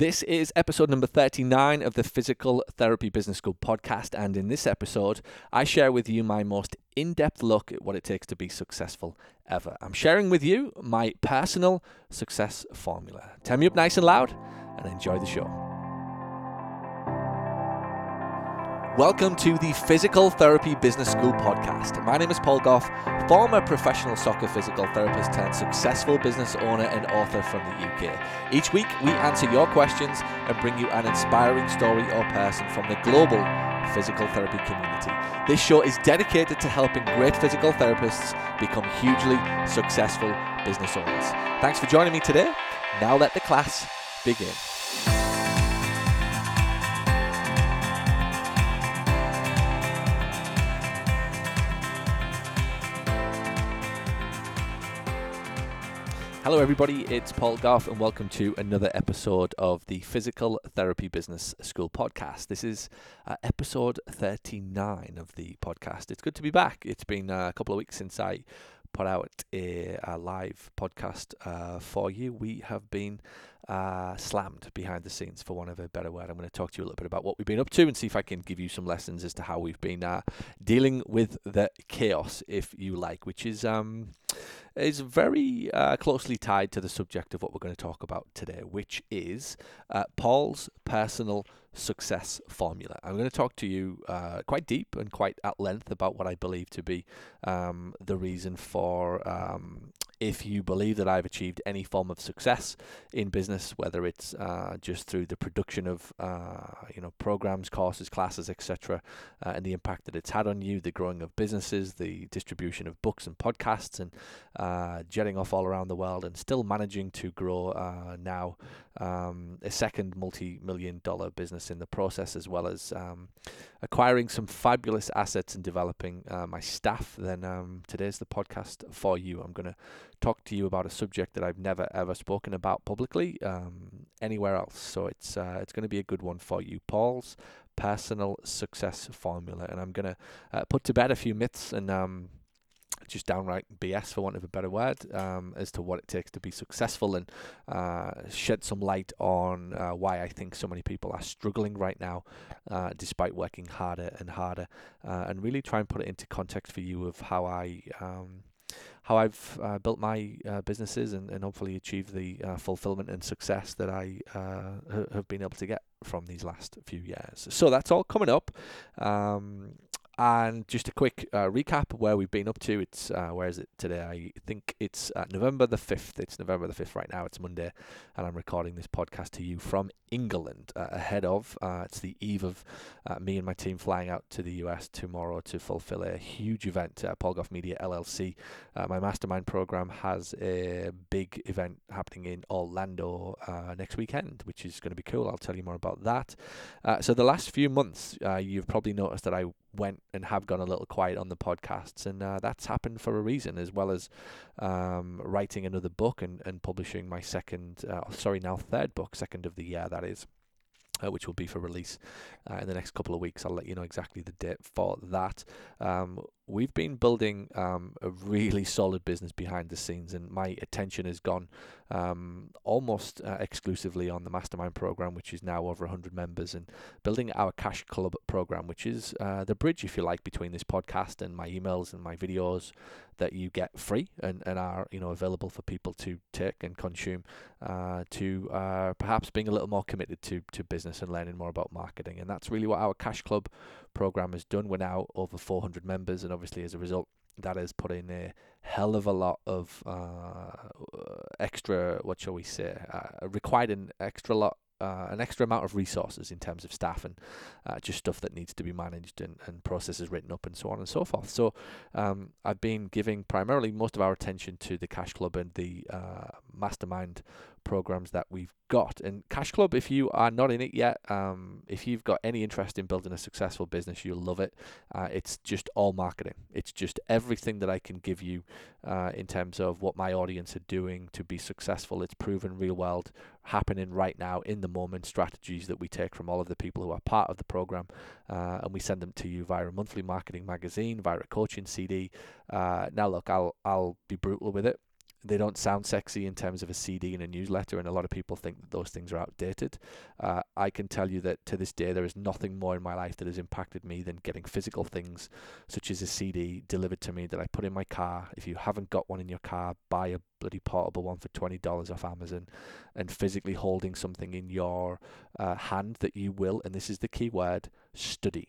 This is episode number 39 of the Physical Therapy Business School podcast. And in this episode, I share with you my most in depth look at what it takes to be successful ever. I'm sharing with you my personal success formula. Turn me up nice and loud and enjoy the show. Welcome to the Physical Therapy Business School podcast. My name is Paul Gough, former professional soccer physical therapist turned successful business owner and author from the UK. Each week, we answer your questions and bring you an inspiring story or person from the global physical therapy community. This show is dedicated to helping great physical therapists become hugely successful business owners. Thanks for joining me today. Now let the class begin. Hello, everybody. It's Paul Gough, and welcome to another episode of the Physical Therapy Business School podcast. This is uh, episode 39 of the podcast. It's good to be back. It's been uh, a couple of weeks since I put out a, a live podcast uh, for you. We have been uh, slammed behind the scenes, for want of a better word. I'm going to talk to you a little bit about what we've been up to and see if I can give you some lessons as to how we've been uh, dealing with the chaos, if you like, which is um, is very uh, closely tied to the subject of what we're going to talk about today, which is uh, Paul's personal success formula. I'm going to talk to you uh, quite deep and quite at length about what I believe to be um, the reason for um, if you believe that I've achieved any form of success in business, whether it's uh, just through the production of uh, you know programs, courses, classes, etc., uh, and the impact that it's had on you, the growing of businesses, the distribution of books and podcasts, and uh, jetting off all around the world, and still managing to grow uh, now um, a second multi-million dollar business in the process, as well as um, acquiring some fabulous assets and developing uh, my staff. Then um, today's the podcast for you. I'm going to talk to you about a subject that I've never ever spoken about publicly um, anywhere else. So it's uh, it's going to be a good one for you, Paul's personal success formula, and I'm going to uh, put to bed a few myths and um, just downright BS, for want of a better word, um, as to what it takes to be successful and uh, shed some light on uh, why I think so many people are struggling right now, uh, despite working harder and harder, uh, and really try and put it into context for you of how I. Um, how I've uh, built my uh, businesses and, and hopefully achieved the uh, fulfillment and success that I uh, have been able to get from these last few years. So that's all coming up. Um, and just a quick uh, recap where we've been up to. It's uh, where is it today? I think it's uh, November the fifth. It's November the fifth right now. It's Monday, and I'm recording this podcast to you from England uh, ahead of. Uh, it's the eve of uh, me and my team flying out to the US tomorrow to fulfill a huge event. Uh, Paul Gough Media LLC, my mastermind program, has a big event happening in Orlando next weekend, which is going to be cool. I'll tell you more about that. so the last few months, you've probably noticed that I went and have gone a little quiet on the podcasts, and uh, that's happened for a reason, as well as um, writing another book and, and publishing my second, uh, sorry, now third book, second of the year, that is. Uh, which will be for release uh, in the next couple of weeks. I'll let you know exactly the date for that. Um, we've been building um, a really solid business behind the scenes, and my attention has gone um, almost uh, exclusively on the mastermind program, which is now over 100 members, and building our Cash Club program, which is uh, the bridge, if you like, between this podcast and my emails and my videos that you get free and, and are you know available for people to take and consume, uh, to uh, perhaps being a little more committed to to business and learning more about marketing, and that's really what our Cash Club program has done. We're now over 400 members, and obviously as a result, that has put in a hell of a lot of uh, extra. What shall we say? Uh, required an extra lot uh, an extra amount of resources in terms of staff and uh, just stuff that needs to be managed and, and processes written up and so on and so forth. So um, I've been giving primarily most of our attention to the Cash Club and the uh, Mastermind programs that we've got. And Cash Club, if you are not in it yet, um, if you've got any interest in building a successful business, you'll love it. Uh, it's just all marketing. It's just everything that I can give you uh, in terms of what my audience are doing to be successful. It's proven real world happening right now in the moment. Strategies that we take from all of the people who are part of the program, uh, and we send them to you via a monthly marketing magazine, via a coaching CD. Uh, now, look, I'll I'll be brutal with it they don't sound sexy in terms of a CD and a newsletter, and a lot of people think that those things are outdated. Uh, I can tell you that to this day, there is nothing more in my life that has impacted me than getting physical things, such as a CD delivered to me that I put in my car. If you haven't got one in your car, buy a bloody portable one for twenty dollars off Amazon, and physically holding something in your uh, hand that you will, and this is the key word, study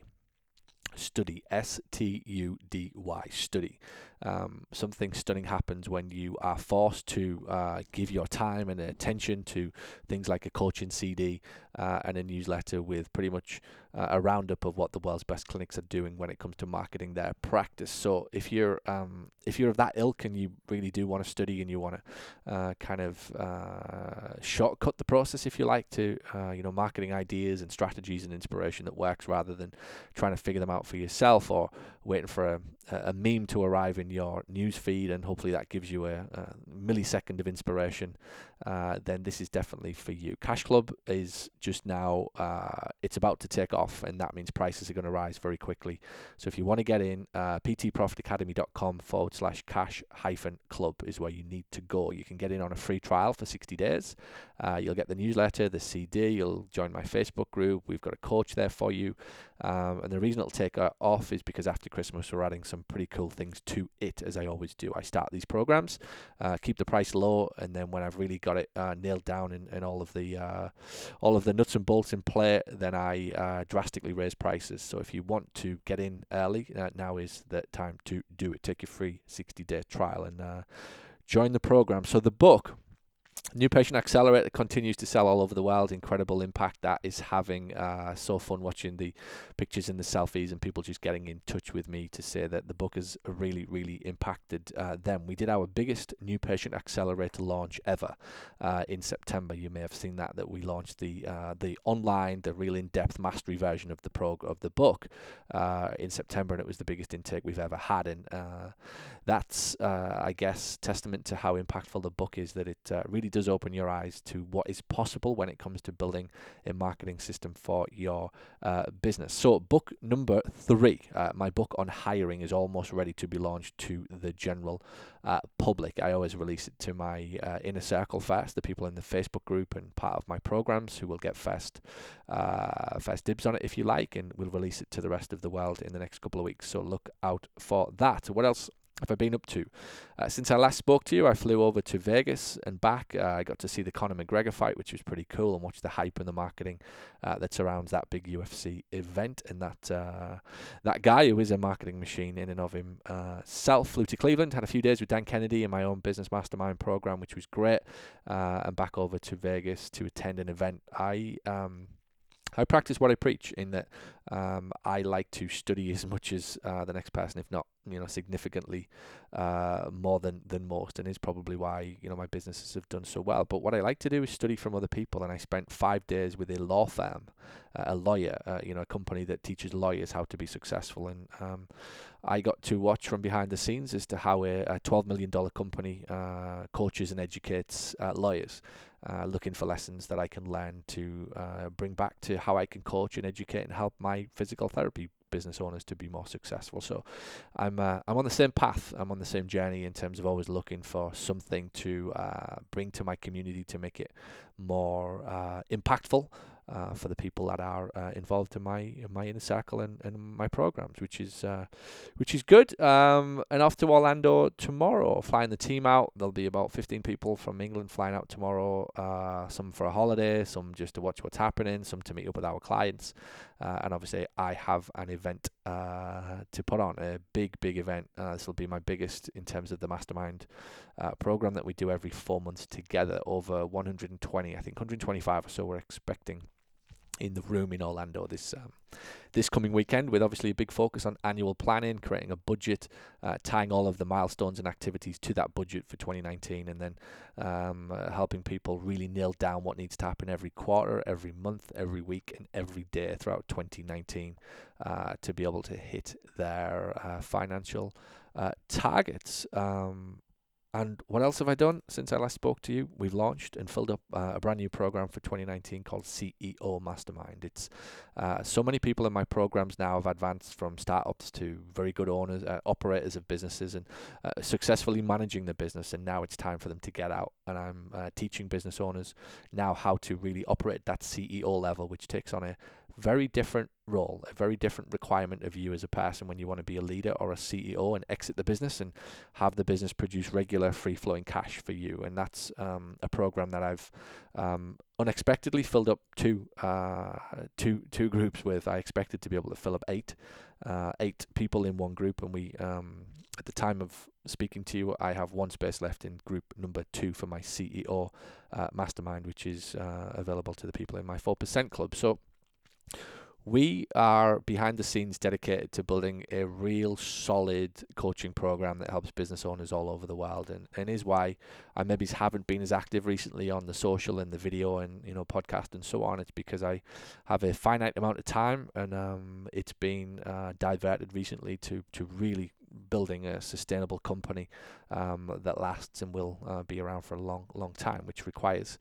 study s t u d y study. Um, something stunning happens when you are forced to uh, give your time and attention to things like a coaching CD uh, and a newsletter with pretty much uh, a roundup of what the world's best clinics are doing when it comes to marketing their practice. So if you're um, if you're of that ilk and you really do want to study and you want to uh, kind of uh, shortcut the process, if you like, to uh, you know marketing ideas and strategies and inspiration that works rather than trying to figure them out for yourself or waiting for a, a meme to arrive in your news feed and hopefully that gives you a, a millisecond of inspiration, uh, then this is definitely for you. Cash Club is just now, uh, it's about to take off and that means prices are going to rise very quickly. So if you want to get in, uh, ptprofitacademy.com forward slash cash hyphen club is where you need to go. You can get in on a free trial for 60 days. Uh, you'll get the newsletter, the CD, you'll join my Facebook group. We've got a coach there for you. Um, and the reason it'll take off is because after Christmas we're adding some pretty cool things to it, as I always do. I start these programs, uh, keep the price low, and then when I've really got it uh, nailed down and, and all of the uh, all of the nuts and bolts in play, then I uh, drastically raise prices. So if you want to get in early, uh, now is the time to do it. Take your free 60 day trial and uh, join the program. So the book New Patient Accelerator continues to sell all over the world. Incredible impact that is having. Uh, so fun watching the pictures and the selfies and people just getting in touch with me to say that the book has really, really impacted uh, them. We did our biggest New Patient Accelerator launch ever uh, in September. You may have seen that that we launched the uh, the online, the real in-depth mastery version of the prog of the book uh, in September, and it was the biggest intake we've ever had. And uh, that's, I guess, testament to how impactful the book is. That it really does open your eyes to what is possible when it comes to building a marketing system for your uh, business. So, book number three, uh, my book on hiring, is almost ready to be launched to the general uh, public. I always release it to my uh, inner circle first, the people in the Facebook group and part of my programs who will get first, uh, first dibs on it if you like, and we'll release it to the rest of the world in the next couple of weeks. So, look out for that. What else have I been up to? Uh, since I last spoke to you, I flew over to Vegas and back. Uh, I got to see the Conor McGregor fight, which was pretty cool, and watch the hype and the marketing uh, that surrounds that big UFC event. And that uh, that guy who is a marketing machine in and of himself flew to Cleveland, had a few days with Dan Kennedy in my own business mastermind program, which was great, uh, and back over to Vegas to attend an event. I um, I practice what I preach in that um, I like to study as much as uh, the next person, if not you know significantly uh, more than than most, and is probably why you know my businesses have done so well. But what I like to do is study from other people, and I spent five days with a law firm, uh, a lawyer, uh, you know, a company that teaches lawyers how to be successful, and um, I got to watch from behind the scenes as to how a, a twelve million dollar company uh, coaches and educates uh, lawyers. Uh, looking for lessons that I can learn to uh, bring back to how I can coach and educate and help my physical therapy business owners to be more successful. So I'm uh, I'm on the same path. I'm on the same journey in terms of always looking for something to uh, bring to my community to make it more uh, impactful uh, for the people that are uh, involved in my in my inner circle and, and my programs, which is uh, which is good. Um, and off to Orlando tomorrow, flying the team out. There'll be about 15 people from England flying out tomorrow. Uh, some for a holiday, some just to watch what's happening, some to meet up with our clients, uh, and obviously I have an event uh, to put on a big big event. Uh, this will be my biggest in terms of the mastermind program that we do every four months together. Over 120, I think 125 or so. We're expecting in the room in Orlando this um, this coming weekend, with obviously a big focus on annual planning, creating a budget, uh, tying all of the milestones and activities to that budget for 2019, and then um, uh, helping people really nail down what needs to happen every quarter, every month, every week, and every day throughout 2019 uh, to be able to hit their uh, financial uh, targets. Um, and what else have I done since I last spoke to you? We've launched and filled up uh, a brand new program for 2019 called CEO Mastermind. It's uh, so many people in my programs now have advanced from startups to very good owners, uh, operators of businesses, and uh, successfully managing the business. And now it's time for them to get out. And I'm uh, teaching business owners now how to really operate that CEO level, which takes on a very different role, a very different requirement of you as a person when you want to be a leader or a CEO and exit the business and have the business produce regular free flowing cash for you. And that's um, a program that I've um, unexpectedly filled up two, uh, two, two groups with. I expected to be able to fill up eight, uh, eight people in one group, and we. Um, at the time of speaking to you, I have one space left in group number two for my CEO uh, mastermind, which is uh, available to the people in my 4% club. So, we are behind the scenes dedicated to building a real solid coaching program that helps business owners all over the world and, and is why I maybe haven't been as active recently on the social and the video and you know podcast and so on. It's because I have a finite amount of time and um, it's been uh, diverted recently to, to really building a sustainable company um, that lasts and will uh, be around for a long, long time, which requires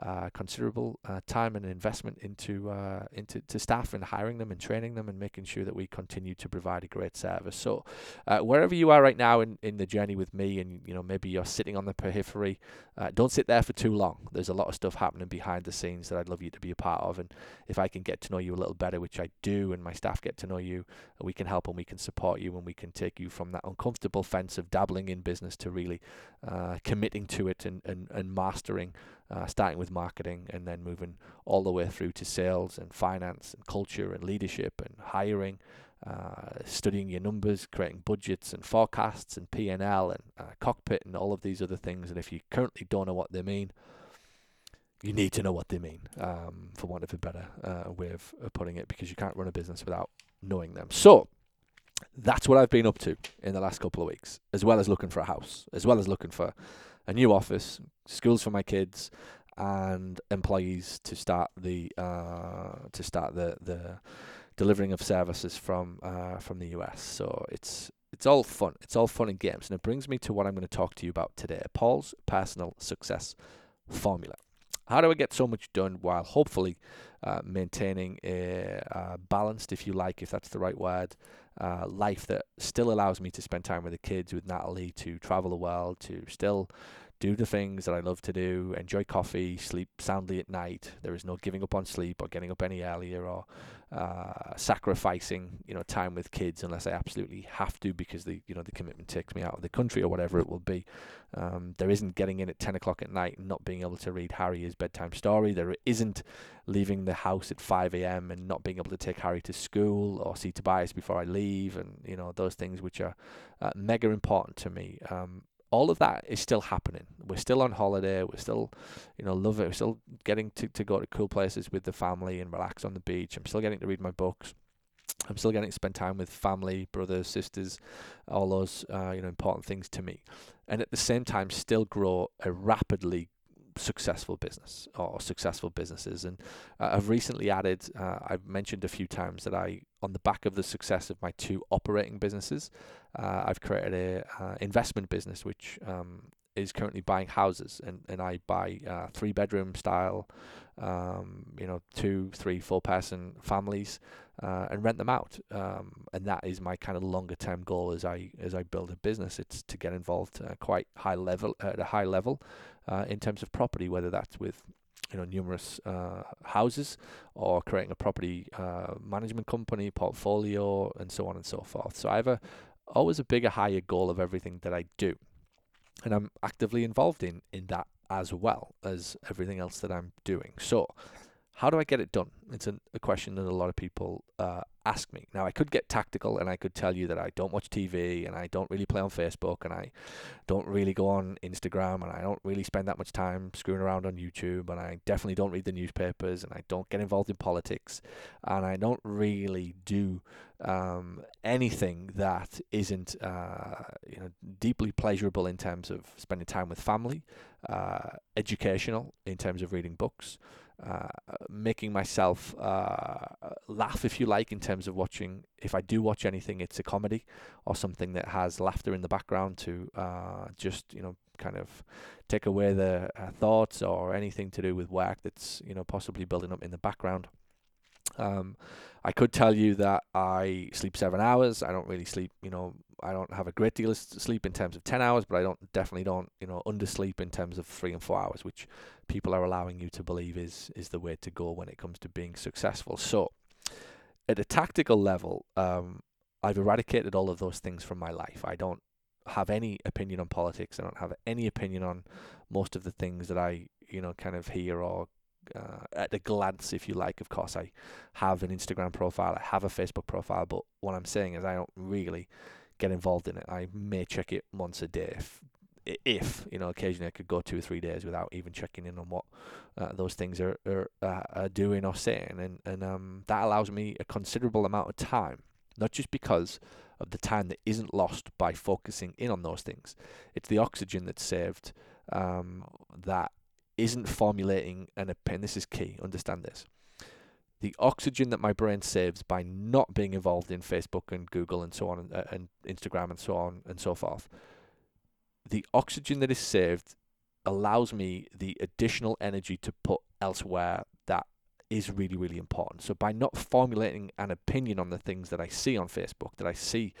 uh, considerable uh, time and investment into uh, into to staff and hiring them and training them and making sure that we continue to provide a great service. So, uh, wherever you are right now in, in the journey with me, and you know maybe you're sitting on the periphery, uh, don't sit there for too long. There's a lot of stuff happening behind the scenes that I'd love you to be a part of, and if I can get to know you a little better, which I do, and my staff get to know you, we can help and we can support you, and we can take you from that uncomfortable fence of dabbling in business to really committing to it and and, and mastering uh, starting with marketing and then moving all the way through to sales and finance and culture and leadership and hiring, uh, studying your numbers, creating budgets and forecasts and P&L and uh, cockpit and all of these other things. And if you currently don't know what they mean, you need to know what they mean, um, for want of a better uh, way of, of putting it, because you can't run a business without knowing them. So, that's what I've been up to in the last couple of weeks, as well as looking for a house, as well as looking for a new office, schools for my kids, and employees to start the uh, to start the the delivering of services from uh, from the US. So it's it's all fun. It's all fun and games, and it brings me to what I'm going to talk to you about today: Paul's personal success formula. How do I get so much done while hopefully uh, maintaining a uh, balanced, if you like, if that's the right word, uh, life that still allows me to spend time with the kids, with Natalie, to travel the world, to still do the things that I love to do, enjoy coffee, sleep soundly at night. There is no giving up on sleep or getting up any earlier or uh, sacrificing, you know, time with kids unless I absolutely have to because the, you know, the commitment takes me out of the country or whatever it will be. Um, there isn't getting in at 10 o'clock at night and not being able to read Harry his bedtime story. There isn't leaving the house at 5 a.m. and not being able to take Harry to school or see Tobias before I leave and, you know, those things which are uh, mega important to me. Um, all of that is still happening. We're still on holiday. We're still, you know, love it. We're still getting to, to go to cool places with the family and relax on the beach. I'm still getting to read my books. I'm still getting to spend time with family, brothers, sisters, all those, uh, you know, important things to me. And at the same time, still grow a rapidly successful business or successful businesses. And uh, I've recently added, uh, I've mentioned a few times that I, on the back of the success of my two operating businesses, uh, I've created a uh, investment business which um, is currently buying houses, and and I buy uh, three bedroom style, um, you know, two, three, four person families, uh, and rent them out. Um, and that is my kind of longer term goal as I as I build a business. It's to get involved uh, quite high level at a high level, uh, in terms of property, whether that's with you know numerous uh, houses or creating a property uh, management company portfolio and so on and so forth so i have a always a bigger higher goal of everything that i do and I'm actively involved in in that as well as everything else that I'm doing. So, how do I get it done? It's a, question that a lot of people uh, ask me. Now, I could get tactical and I could tell you that I don't watch TV and I don't really play on Facebook and I don't really go on Instagram and I don't really spend that much time screwing around on YouTube and I definitely don't read the newspapers and I don't get involved in politics and I don't really do um, anything that isn't uh, you know deeply pleasurable in terms of spending time with family, uh, educational in terms of reading books uh, making myself uh, laugh, if you like, in terms of watching. If I do watch anything, it's a comedy or something that has laughter in the background to uh, just you know kind of take away the uh, thoughts or anything to do with work that's you know possibly building up in the background. Um, I could tell you that I sleep seven hours. I don't really sleep, you know, I don't have a great deal of sleep in terms of 10 hours, but I don't definitely don't, you know, undersleep in terms of three and four hours, which people are allowing you to believe is, is the way to go when it comes to being successful. So at a tactical level, um, I've eradicated all of those things from my life. I don't have any opinion on politics. I don't have any opinion on most of the things that I, you know, kind of hear or uh, at a glance, if you like. Of course, I have an Instagram profile, I have a Facebook profile, but what I'm saying is I don't really get involved in it. I may check it once a day if, if you know, occasionally I could go two or three days without even checking in on what uh, those things are are, uh, are doing or saying, and and um, that allows me a considerable amount of time, not just because of the time that isn't lost by focusing in on those things. It's the oxygen that's saved um, that isn't formulating an opinion. This is key. Understand this. The oxygen that my brain saves by not being involved in Facebook and Google and so on and, uh, and Instagram and so on and so forth. The oxygen that is saved allows me the additional energy to put elsewhere that is really, really important. So by not formulating an opinion on the things that I see on Facebook, that I see,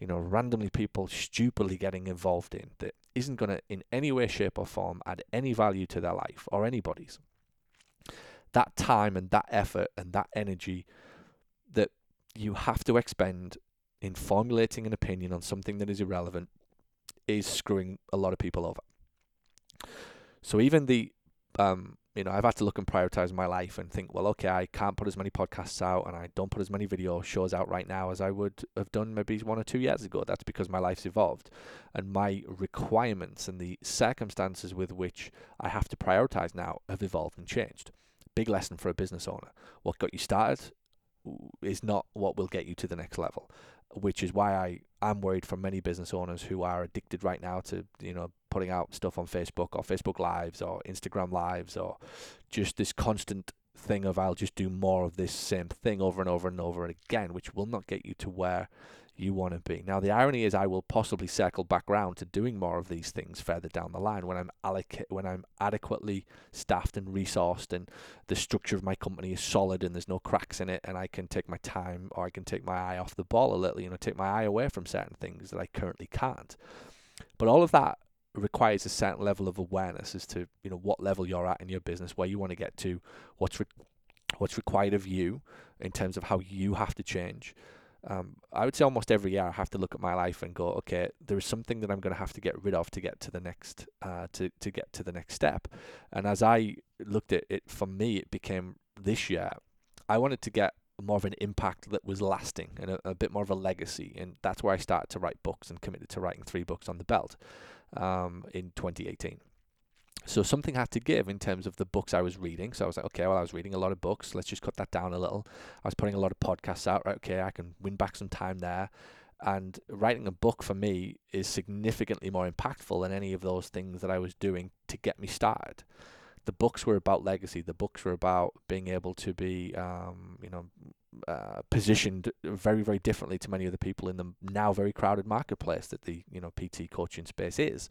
you know, randomly people stupidly getting involved in, that isn't going to in any way, shape, or form add any value to their life or anybody's. That time and that effort and that energy that you have to expend in formulating an opinion on something that is irrelevant is screwing a lot of people over. So even the um, you know, I've had to look and prioritize my life and think, well, okay, I can't put as many podcasts out and I don't put as many video shows out right now as I would have done maybe one or two years ago. That's because my life's evolved and my requirements and the circumstances with which I have to prioritize now have evolved and changed. Big lesson for a business owner. What got you started is not what will get you to the next level which is why I am worried for many business owners who are addicted right now to you know putting out stuff on Facebook or Facebook Lives or Instagram Lives or just this constant thing of I'll just do more of this same thing over and over and over again, which will not get you to where you want to be. Now, the irony is, I will possibly circle back around to doing more of these things further down the line when I'm alloc- when I'm adequately staffed and resourced, and the structure of my company is solid, and there's no cracks in it, and I can take my time or I can take my eye off the ball a little, you know, take my eye away from certain things that I currently can't. But all of that requires a certain level of awareness as to you know what level you're at in your business, where you want to get to, what's re- what's required of you in terms of how you have to change um, I would say almost every year I have to look at my life and go, okay, there is something that I'm going to have to get rid of to get to the next, uh, to to get to the next step. And as I looked at it, for me, it became this year. I wanted to get more of an impact that was lasting and a, a bit more of a legacy, and that's where I started to write books and committed to writing three books on the belt um, in 2018. So something had to give in terms of the books I was reading. So I was like, okay, well, I was reading a lot of books. Let's just cut that down a little. I was putting a lot of podcasts out. Right, okay, I can win back some time there. And writing a book for me is significantly more impactful than any of those things that I was doing to get me started. The books were about legacy. The books were about being able to be, um, you know, uh, positioned very, very differently to many of the people in the now very crowded marketplace that the you know PT coaching space is.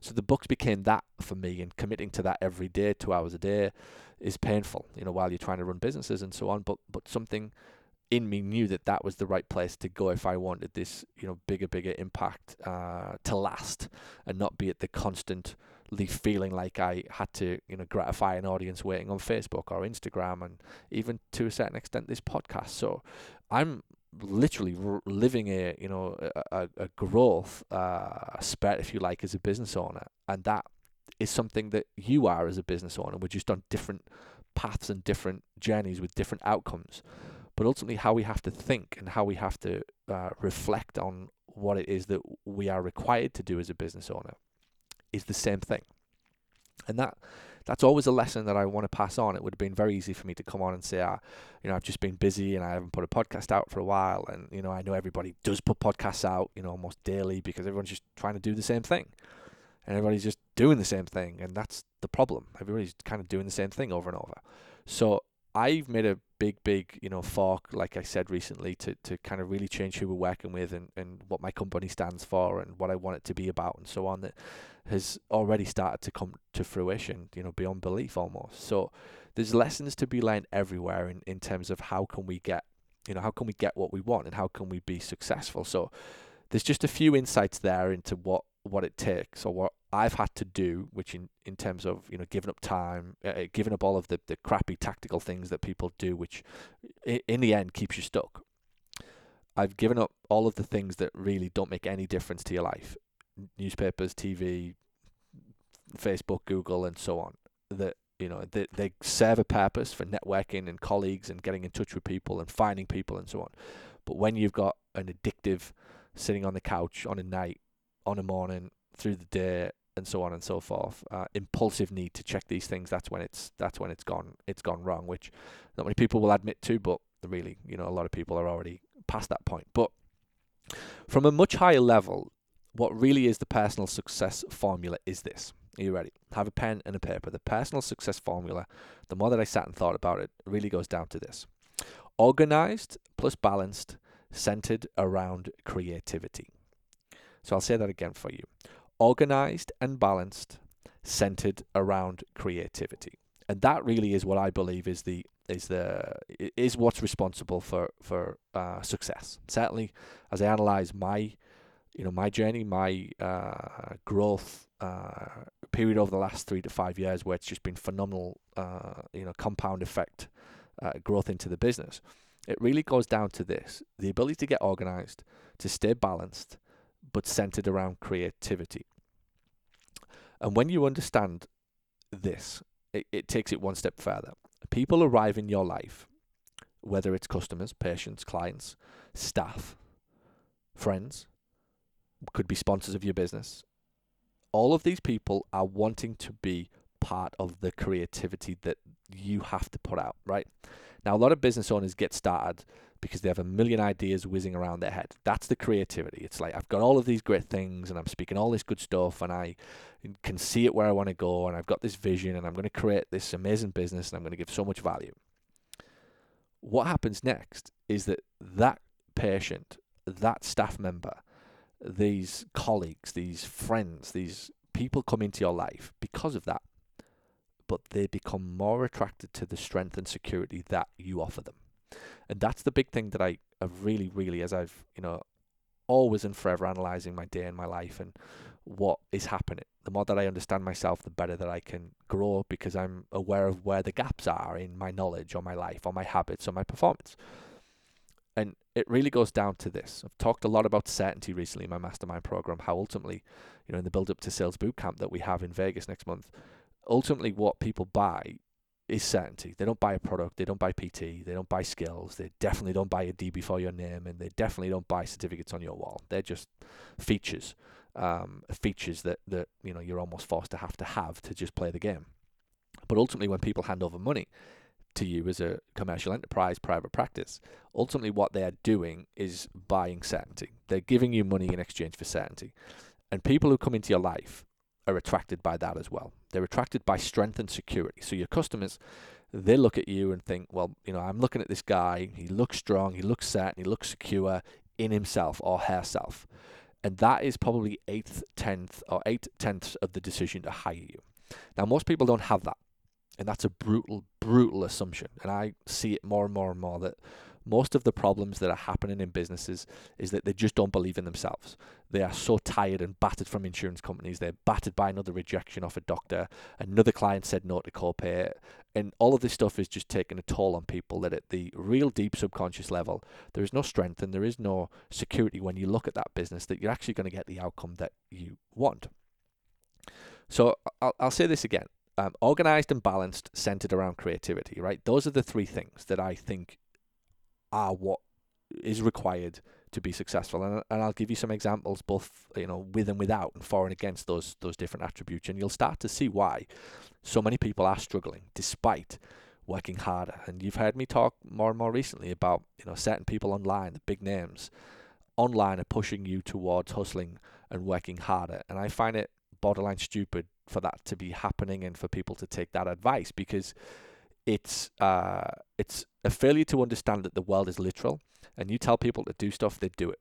So the books became that for me, and committing to that every day, two hours a day, is painful. You know, while you're trying to run businesses and so on. But but something in me knew that that was the right place to go if I wanted this you know bigger, bigger impact uh, to last, and not be at the constant feeling like I had to, you know, gratify an audience waiting on Facebook or Instagram, and even to a certain extent this podcast. So I'm literally r- living a, you know, a, a growth uh, spurt, if you like, as a business owner, and that is something that you are as a business owner. We're just on different paths and different journeys with different outcomes. But ultimately, how we have to think and how we have to uh, reflect on what it is that we are required to do as a business owner is the same thing. And that that's always a lesson that I want to pass on. It would have been very easy for me to come on and say, ah, you know, I've just been busy and I haven't put a podcast out for a while. And, you know, I know everybody does put podcasts out, you know, almost daily because everyone's just trying to do the same thing. And everybody's just doing the same thing. And that's the problem. Everybody's kind of doing the same thing over and over. So I've made a big, big, you know, fork, like I said recently, to, to kind of really change who we're working with and, and what my company stands for and what I want it to be about and so on that has already started to come to fruition, you know, beyond belief almost. So there's lessons to be learned everywhere in, in terms of how can we get, you know, how can we get what we want and how can we be successful. So there's just a few insights there into what, what it takes or what I've had to do, which in, in terms of you know giving up time, uh, uh giving up all of the, the crappy tactical things that people do, which in, in the end keeps you stuck. I've given up all of the things that really don't make any difference to your life, newspapers, TV, Facebook, Google, and so on. That you know they they serve a purpose for networking and colleagues and getting in touch with people and finding people and so on. But when you've got an addictive sitting on the couch on a night, on a morning, through the day, and so on and so forth. Uh, impulsive need to check these things. That's when it's that's when it's gone it's gone wrong, which not many people will admit to, but really, you know, a lot of people are already past that point. But from a much higher level, what really is the personal success formula is this. Are you ready? Have a pen and a paper. The personal success formula, the more that I sat and thought about it, really goes down to this organized plus balanced, centered around creativity. So I'll say that again for you organized and balanced, centered around creativity. And that really is what I believe is the is the is what's responsible for for uh, success. Certainly, as I analyze my you know my journey, my uh, growth uh, period over the last three to five years, where it's just been phenomenal, uh, you know, compound effect uh, growth into the business. It really goes down to this: the ability to get organized, to stay balanced, but centered around creativity. And when you understand this, it, it takes it one step further. People arrive in your life, whether it's customers, patients, clients, staff, friends, could be sponsors of your business. All of these people are wanting to be part of the creativity that you have to put out, right? Now, a lot of business owners get started because they have a million ideas whizzing around their head. That's the creativity. It's like I've got all of these great things and I'm speaking all this good stuff and I can see it where I want to go and I've got this vision and I'm going to create this amazing business and I'm going to give so much value. What happens next is that that patient, that staff member, these colleagues, these friends, these people come into your life because of that, but they become more attracted to the strength and security that you offer them. And that's the big thing that I have really, really, as I've, you know, always and forever analyzing my day and my life and what is happening. The more that I understand myself, the better that I can grow because I'm aware of where the gaps are in my knowledge or my life or my habits or my performance. It really goes down to this. I've talked a lot about certainty recently in my mastermind program, how ultimately, you know, in the build up to sales bootcamp that we have in Vegas next month, ultimately what people buy is certainty. They don't buy a product, they don't buy PT, they don't buy skills, they definitely don't buy a D before your name, and they definitely don't buy certificates on your wall. They're just features, um, features that that you know you're almost forced to have to have to just play the game. But ultimately, when people hand over money to you as a commercial enterprise, private practice, ultimately what they are doing is buying certainty. They're giving you money in exchange for certainty, and people who come into your life are attracted by that as well. They're attracted by strength and security. So your customers, they look at you and think, well, you know, I'm looking at this guy. He looks strong. He looks certain. He looks secure in himself or herself. And that is probably eighth, tenth, or eight tenths of the decision to hire you. Now, most people don't have that. And that's a brutal, brutal assumption. And I see it more and more and more that most of the problems that are happening in businesses is that they just don't believe in themselves. They are so tired and battered from insurance companies. They're battered by another rejection off a doctor. Another client said no to copay. And all of this stuff is just taking a toll on people that at the real deep subconscious level, there is no strength and there is no security when you look at that business that you're actually going to get the outcome that you want. So I'll, I'll say this again. Um, organized and balanced, centered around creativity, right? Those are the three things that I think are what is required to be successful. And, and I'll give you some examples, both you know with and without, and for and against those those different attributes, and you'll start to see why so many people are struggling despite working harder. And you've heard me talk more and more recently about you know certain people online, the big names online are pushing you towards hustling and working harder, and I find it borderline stupid for that to be happening and for people to take that advice because it's uh, it's a failure to understand that the world is literal, and you tell people to do stuff, they do it.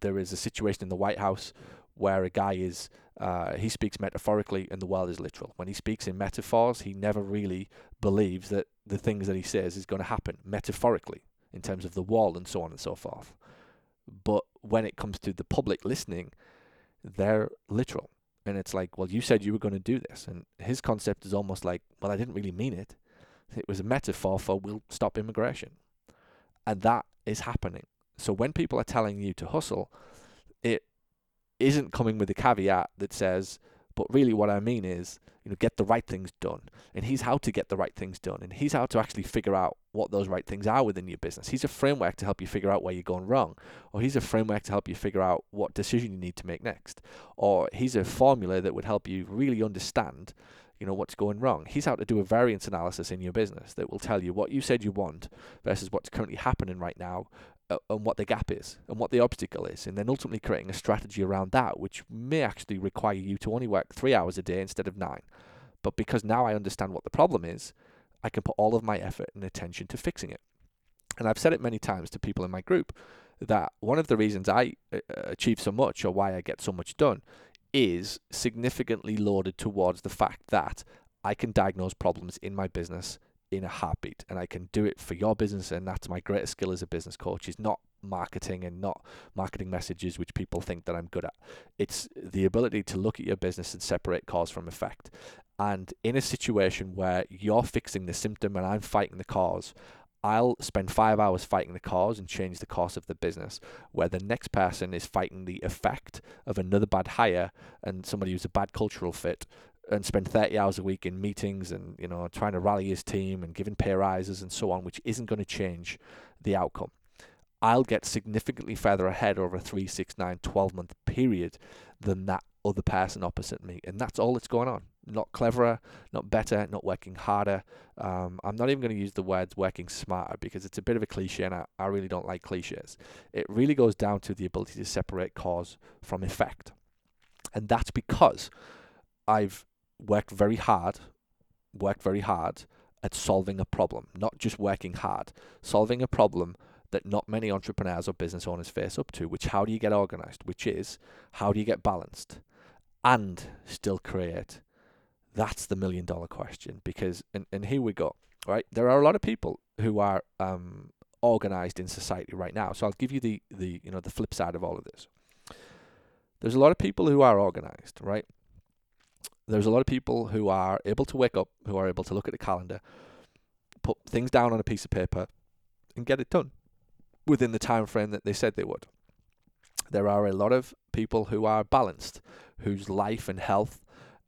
There is a situation in the White House where a guy is uh, he speaks metaphorically and the world is literal. When he speaks in metaphors, he never really believes that the things that he says is going to happen metaphorically in terms of the wall and so on and so forth. But when it comes to the public listening, they're literal. And it's like, well, you said you were going to do this. And his concept is almost like, well, I didn't really mean it. It was a metaphor for we'll stop immigration. And that is happening. So when people are telling you to hustle, it isn't coming with a caveat that says, but really what I mean is, you know, get the right things done. And he's how to get the right things done. And he's how to actually figure out what those right things are within your business. He's a framework to help you figure out where you're going wrong. Or he's a framework to help you figure out what decision you need to make next. Or he's a formula that would help you really understand you know what's going wrong. He's how to do a variance analysis in your business that will tell you what you said you want versus what's currently happening right now uh, and what the gap is and what the obstacle is, and then ultimately creating a strategy around that, which may actually require you to only work three hours a day instead of nine. But because now I understand what the problem is, I can put all of my effort and attention to fixing it. And I've said it many times to people in my group that one of the reasons I uh, achieve so much or why I get so much done is significantly loaded towards the fact that I can diagnose problems in my business in a heartbeat and I can do it for your business and that's my greatest skill as a business coach is not marketing and not marketing messages which people think that I'm good at. It's the ability to look at your business and separate cause from effect. And in a situation where you're fixing the symptom and I'm fighting the cause, I'll spend five hours fighting the cause and change the course of the business, where the next person is fighting the effect of another bad hire and somebody who's a bad cultural fit and spend 30 hours a week in meetings and you know trying to rally his team and giving pay rises and so on which isn't going to change the outcome. I'll get significantly further ahead over a 3 6 9 12 month period than that other person opposite me and that's all that's going on. Not cleverer not better not working harder. Um, i'm not even going to use the words working smarter because it's a bit of a cliche and I, I really don't like cliches. It really goes down to the ability to separate cause from effect. And that's because I've worked very hard, worked very hard at solving a problem, not just working hard, solving a problem that not many entrepreneurs or business owners face up to, which how do you get organized, which is how do you get balanced and still create? That's the million dollar question because, and, and here we go, right? There are a lot of people who are um, organized in society right now. So I'll give you the, the, you know, the flip side of all of this. There's a lot of people who are organized, right? there's a lot of people who are able to wake up, who are able to look at the calendar, put things down on a piece of paper, and get it done within the time frame that they said they would. There are a lot of people who are balanced, whose life and health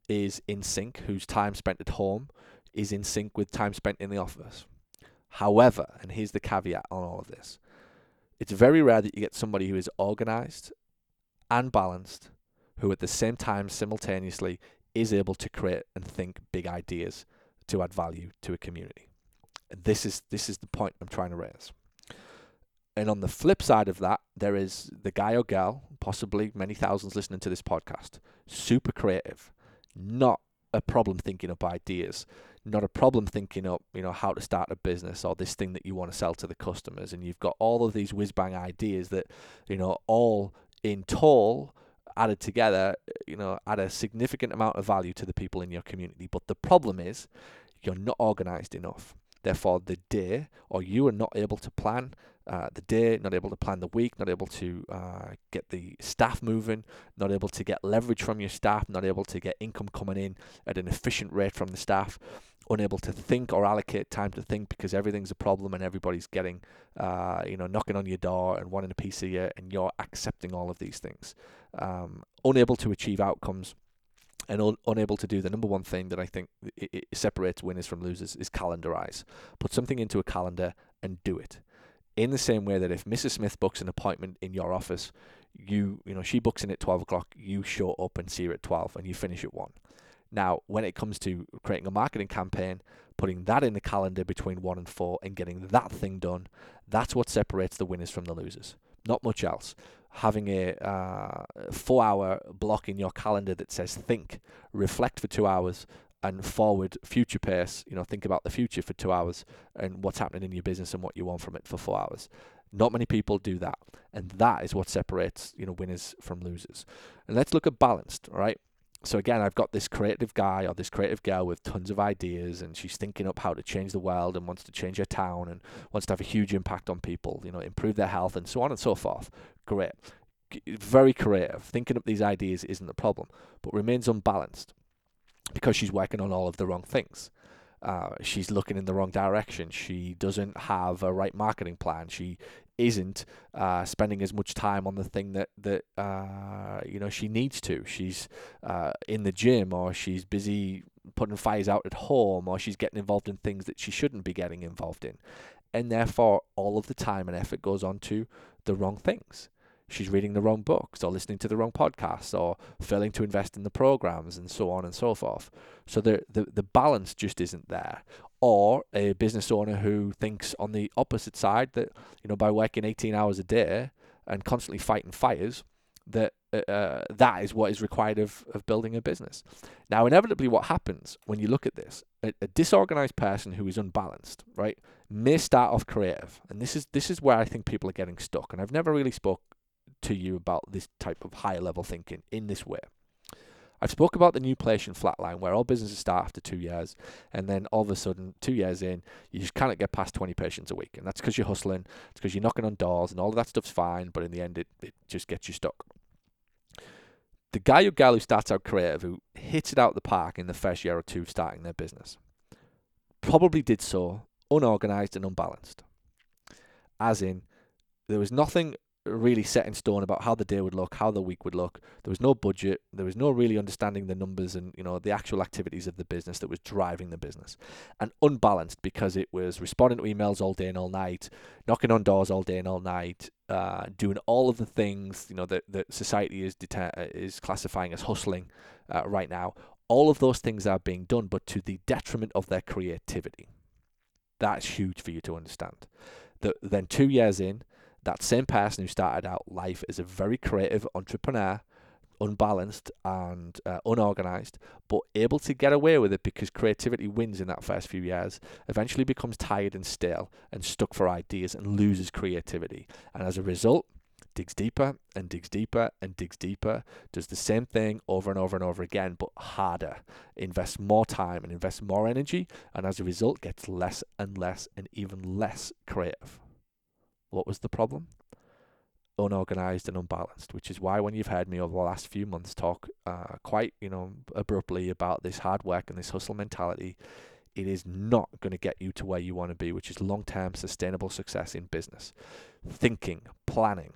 is in sync, whose time spent at home is in sync with time spent in the office. However, and here's the caveat on all of this it's very rare that you get somebody who is organized and balanced, who at the same time simultaneously is able to create and think big ideas to add value to a community. This is this is the point I'm trying to raise. And on the flip side of that, there is the guy or girl, possibly many thousands listening to this podcast, super creative, not a problem thinking up ideas, not a problem thinking up, you know, how to start a business or this thing that you want to sell to the customers. And you've got all of these whiz bang ideas that, you know, all in total added together, you know, add a significant amount of value to the people in your community. But the problem is you're not organized enough. Therefore, the day, or you are not able to plan uh, the day, not able to plan the week, not able to uh, get the staff moving, not able to get leverage from your staff, not able to get income coming in at an efficient rate from the staff, unable to think or allocate time to think because everything's a problem and everybody's getting, uh, you know, knocking on your door and wanting a piece of you, and you're accepting all of these things. Um, unable to achieve outcomes and un- unable to do the number one thing that I think it, it separates winners from losers is calendarize. Put something into a calendar and do it. In the same way that if Mrs. Smith books an appointment in your office, you you know she books in at twelve o'clock, you show up and see her at twelve, and you finish at one. Now, when it comes to creating a marketing campaign, putting that in the calendar between one and four and getting that thing done, that's what separates the winners from the losers. Not much else. Having a uh, four hour block in your calendar that says think, reflect for two hours, and forward future pace. You know, think about the future for two hours and what's happening in your business and what you want from it for four hours. Not many people do that, and that is what separates you know winners from losers. And let's look at balanced. All right. So again, I've got this creative guy or this creative girl with tons of ideas, and she's thinking up how to change the world and wants to change her town and wants to have a huge impact on people. You know, improve their health and so on and so forth. Great very creative. Thinking up these ideas isn't the problem, but remains unbalanced because she's working on all of the wrong things. Uh, she's looking in the wrong direction. She doesn't have a right marketing plan. She isn't uh, spending as much time on the thing that that uh, you know she needs to. She's uh, in the gym, or she's busy putting fires out at home, or she's getting involved in things that she shouldn't be getting involved in, and therefore all of the time and effort goes on to the wrong things she's reading the wrong books or listening to the wrong podcasts or failing to invest in the programs and so on and so forth. So the, the, the balance just isn't there. Or a business owner who thinks on the opposite side that, you know, by working 18 hours a day and constantly fighting fires, that uh, uh, that is what is required of, of building a business. Now, inevitably, what happens when you look at this, a, a disorganized person who is unbalanced, right, may start off creative, and this is this is where I think people are getting stuck. And I've never really spoke to you about this type of higher level thinking in this way. I've spoke about the new inflation flatline where all businesses start after two years and then all of a sudden two years in you just cannot get past 20 patients a week and that's because you're hustling it's because you're knocking on doors and all of that stuff's fine but in the end it, it just gets you stuck the guy or girl who starts out creative who hits it out the park in the first year or two starting their business probably did so unorganized and unbalanced as in there was nothing really set in stone about how the day would look, how the week would look. There was no budget. There was no really understanding the numbers and you know the actual activities of the business that was driving the business, and unbalanced because it was responding to emails all day and all night, knocking on doors all day and all night, uh, doing all of the things you know that that society is uh, is classifying as hustling uh, right now. All of those things are being done, but to the detriment of their creativity. That's huge for you to understand. That then two years in, that same person who started out life as a very creative entrepreneur, unbalanced and uh, unorganized, but able to get away with it because creativity wins in that first few years, eventually becomes tired and stale and stuck for ideas and loses creativity. And as a result, digs deeper and digs deeper and digs deeper, does the same thing over and over and over again, but harder, invests more time and invests more energy, and as a result, gets less and less and even less creative. What was the problem? Unorganized and unbalanced, which is why when you've heard me over the last few months talk uh, quite, you know, abruptly about this hard work and this hustle mentality, it is not going to get you to where you want to be, which is long term sustainable success in business. Thinking, planning,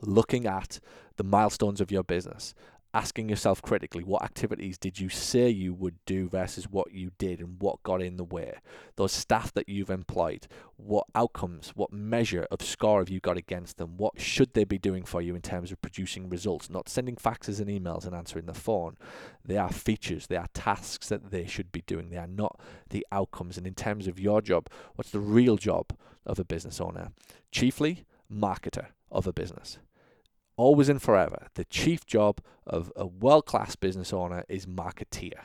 looking at the milestones of your business, asking yourself critically what activities did you say you would do versus what you did and what got in the way? Those staff that you've employed what outcomes what measure of score have you got against them? What should they be doing for you in terms of producing results? Not sending faxes and emails and answering the phone. They are features they are tasks that they should be doing. They are not the outcomes. And in terms of your job what's the real job of a business owner? Chiefly marketer of a business always and forever, the chief job of a world class business owner is marketeer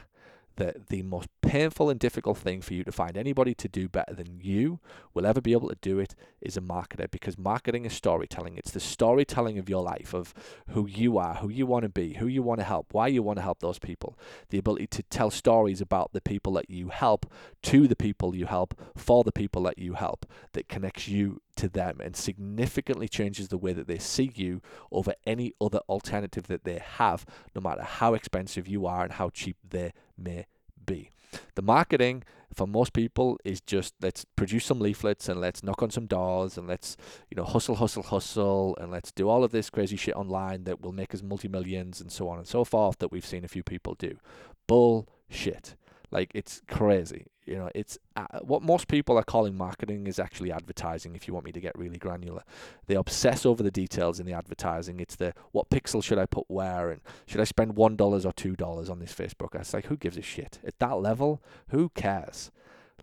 that the most painful and difficult thing for you to find anybody to do better than you will ever be able to do it is a marketer because marketing is storytelling. It's the storytelling of your life, of who you are, who you want to be, who you want to help, why you want to help those people. The ability to tell stories about the people that you help to the people you help for the people that you help that connects you to them and significantly changes the way that they see you over any other alternative that they have, no matter how expensive you are and how cheap they may be. The marketing for most people is just let's produce some leaflets and let's knock on some doors and let's you know hustle hustle hustle and let's do all of this crazy shit online that will make us multi millions and so on and so forth that we've seen a few people do. Bullshit. Like it's crazy. You know, it's uh, what most people are calling marketing is actually advertising. If you want me to get really granular, they obsess over the details in the advertising. It's the what pixel should I put where, and should I spend one dollars or two dollars on this Facebook? It's like who gives a shit at that level? Who cares?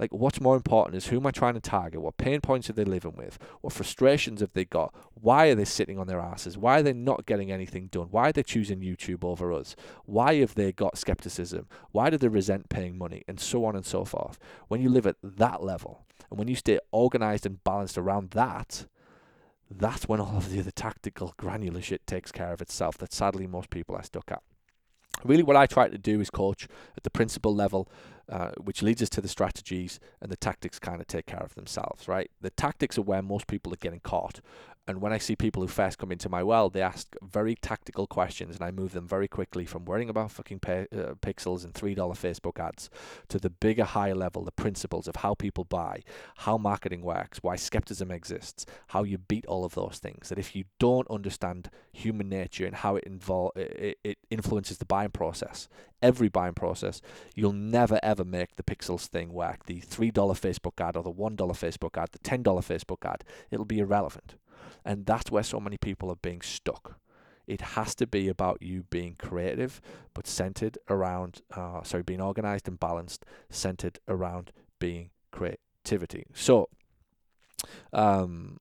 Like, what's more important is who am I trying to target? What pain points are they living with? What frustrations have they got? Why are they sitting on their asses? Why are they not getting anything done? Why are they choosing YouTube over us? Why have they got skepticism? Why do they resent paying money? And so on and so forth. When you live at that level, and when you stay organized and balanced around that, that's when all of the other tactical granular shit takes care of itself that sadly most people are stuck at. Really, what I try to do is coach at the principal level, uh, which leads us to the strategies, and the tactics kind of take care of themselves, right? The tactics are where most people are getting caught, and when I see people who first come into my world, they ask very tactical questions, and I move them very quickly from worrying about fucking pay, uh, pixels and $3 Facebook ads to the bigger, higher level, the principles of how people buy, how marketing works, why skepticism exists, how you beat all of those things. That if you don't understand human nature and how it, invol- it, it influences the buying process, every buying process, you'll never ever make the pixels thing work. The $3 Facebook ad or the $1 Facebook ad, the $10 Facebook ad, it'll be irrelevant. And that's where so many people are being stuck. It has to be about you being creative, but centered around, uh, sorry, being organized and balanced, centered around being creativity. So, um,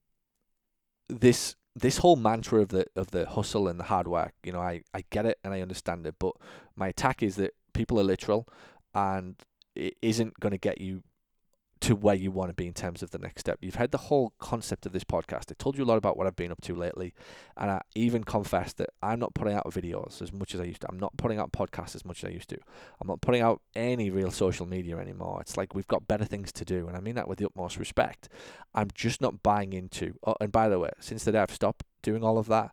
this this whole mantra of the of the hustle and the hard work, you know, I, I get it and I understand it, but my attack is that people are literal and it isn't going to get you to where you want to be in terms of the next step. You've heard the whole concept of this podcast. I told you a lot about what I've been up to lately, and I even confessed that I'm not putting out videos as much as I used to. I'm not putting out podcasts as much as I used to. I'm not putting out any real social media anymore. It's like we've got better things to do, and I mean that with the utmost respect. I'm just not buying into. Oh, and by the way, since the day I've stopped doing all of that,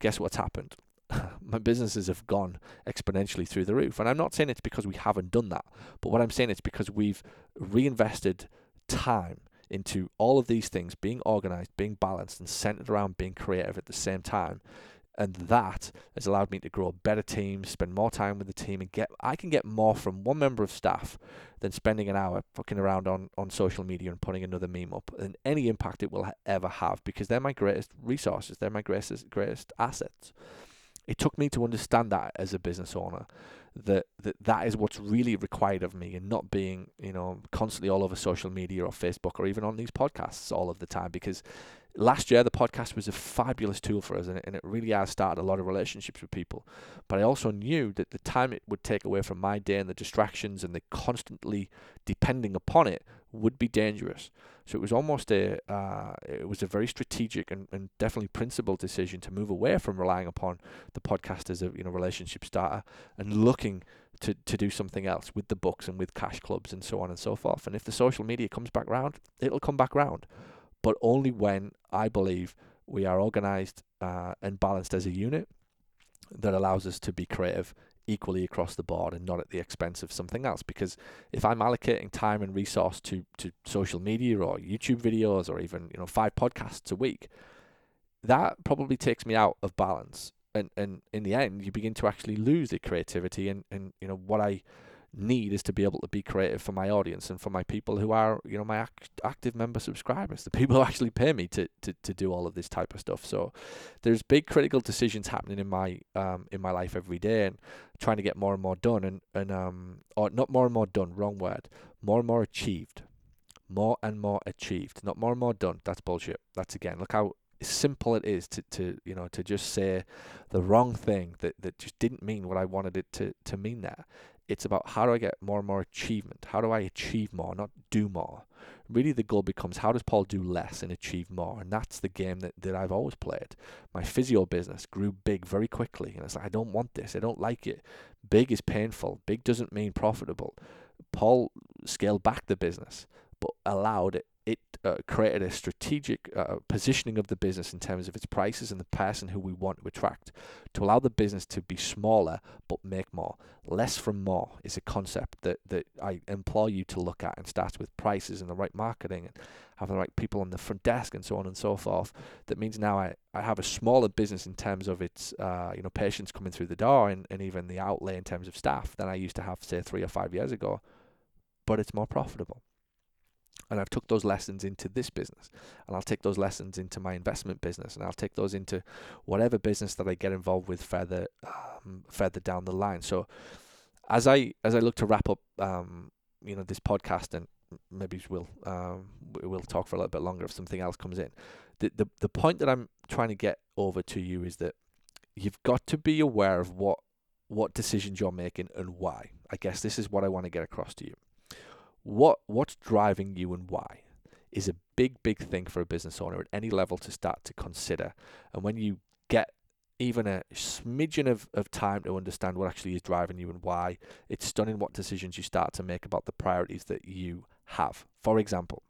guess what's happened? my businesses have gone exponentially through the roof. And I'm not saying it's because we haven't done that, but what I'm saying it's because we've reinvested time into all of these things being organized, being balanced, and centered around being creative at the same time. And that has allowed me to grow a better team, spend more time with the team, and get I can get more from one member of staff than spending an hour fucking around on, on social media and putting another meme up and any impact it will ever have because they're my greatest resources, they're my greatest greatest assets it took me to understand that as a business owner that that that is what's really required of me and not being you know constantly all over social media or Facebook or even on these podcasts all of the time because last year the podcast was a fabulous tool for us and it, and it really has started a lot of relationships with people. But I also knew that the time it would take away from my day and the distractions and the constantly depending upon it would be dangerous so it was almost a uh, it was a very strategic and, and definitely principled decision to move away from relying upon the podcast as a you know relationship starter and looking to, to do something else with the books and with cash clubs and so on and so forth. And if the social media comes back round, it'll come back round, but only when I believe we are organized uh, and balanced as a unit that allows us to be creative equally across the board and not at the expense of something else. Because if I'm allocating time and resource to, to social media or YouTube videos or even you know five podcasts a week, that probably takes me out of balance. And and in the end, you begin to actually lose the creativity and, and you know what I need is to be able to be creative for my audience and for my people who are you know my act- active member subscribers the people who actually pay me to, to to do all of this type of stuff. So there's big critical decisions happening in my um in my life every day and trying to get more and more done and and um or not more and more done wrong word more and more achieved more and more achieved not more and more done. That's bullshit. That's again look how simple it is to, to you know to just say the wrong thing that, that just didn't mean what I wanted it to, to mean there it's about how do I get more and more achievement? How do I achieve more, not do more? Really, the goal becomes how does Paul do less and achieve more? And that's the game that, that I've always played. My physio business grew big very quickly. And it's like, I don't want this. I don't like it. Big is painful. Big doesn't mean profitable. Paul scaled back the business, but allowed it it uh, created a strategic uh, positioning of the business in terms of its prices and the person who we want to attract to allow the business to be smaller but make more. Less from more is a concept that, that I implore you to look at and starts with prices and the right marketing and having the right people on the front desk and so on and so forth. That means now I, I have a smaller business in terms of its uh, you know patients coming through the door and, and even the outlay in terms of staff than I used to have say three or five years ago. But it's more profitable and I've took those lessons into this business and I'll take those lessons into my investment business and I'll take those into whatever business that I get involved with further um, further down the line so as I as I look to wrap up um, you know this podcast and maybe we'll um, we'll talk for a little bit longer if something else comes in. The, the the point that I'm trying to get over to you is that you've got to be aware of what what decisions you're making and why. I guess this is what I want to get across to you. What what's driving you and why is a big big thing for a business owner at any level to start to consider. And when you get even a smidgen of, of time to understand what actually is driving you and why, it's stunning what decisions you start to make about the priorities that you have. For example,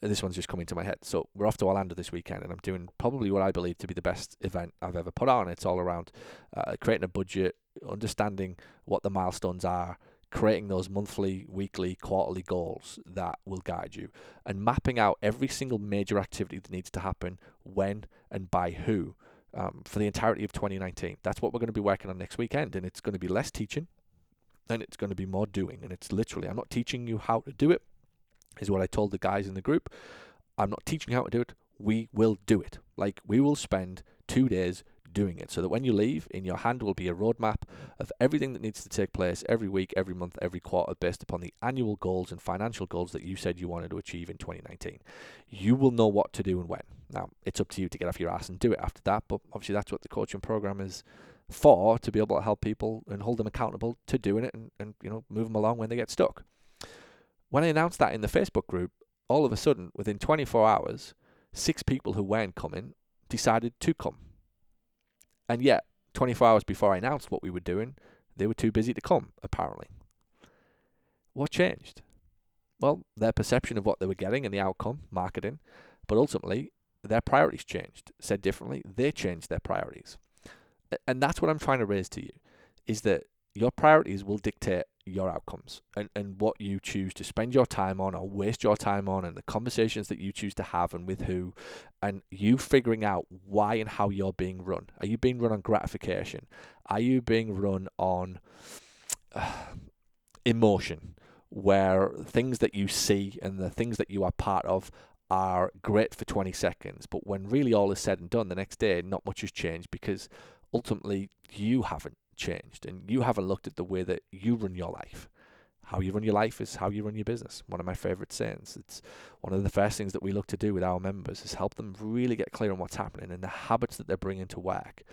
this one's just coming to my head. So we're off to Orlando this weekend, and I'm doing probably what I believe to be the best event I've ever put on. It's all around uh, creating a budget, understanding what the milestones are, creating those monthly, weekly, quarterly goals that will guide you, and mapping out every single major activity that needs to happen, when and by who, um, for the entirety of 2019. That's what we're going to be working on next weekend, and it's going to be less teaching, and it's going to be more doing. And it's literally, I'm not teaching you how to do it is what I told the guys in the group. I'm not teaching how to do it. We will do it. Like we will spend two days doing it so that when you leave, in your hand will be a roadmap of everything that needs to take place every week, every month, every quarter, based upon the annual goals and financial goals that you said you wanted to achieve in 2019. You will know what to do and when. Now, it's up to you to get off your ass and do it after that, but obviously that's what the coaching program is for to be able to help people and hold them accountable to doing it and, and you know move them along when they get stuck. When I announced that in the Facebook group, all of a sudden, within 24 hours, six people who weren't coming decided to come. And yet, 24 hours before I announced what we were doing, they were too busy to come, apparently. What changed? Well, their perception of what they were getting and the outcome, marketing, but ultimately, their priorities changed. Said differently, they changed their priorities. And that's what I'm trying to raise to you is that your priorities will dictate your outcomes and, and what you choose to spend your time on or waste your time on and the conversations that you choose to have and with who and you figuring out why and how you're being run. Are you being run on gratification? Are you being run on uh, emotion where things that you see and the things that you are part of are great for 20 seconds but when really all is said and done the next day not much has changed because ultimately you haven't changed and you haven't looked at the way that you run your life. How you run your life is how you run your business. One of my favorite sayings. It's one of the first things that we look to do with our members is help them really get clear on what's happening and the habits that they're bringing to work.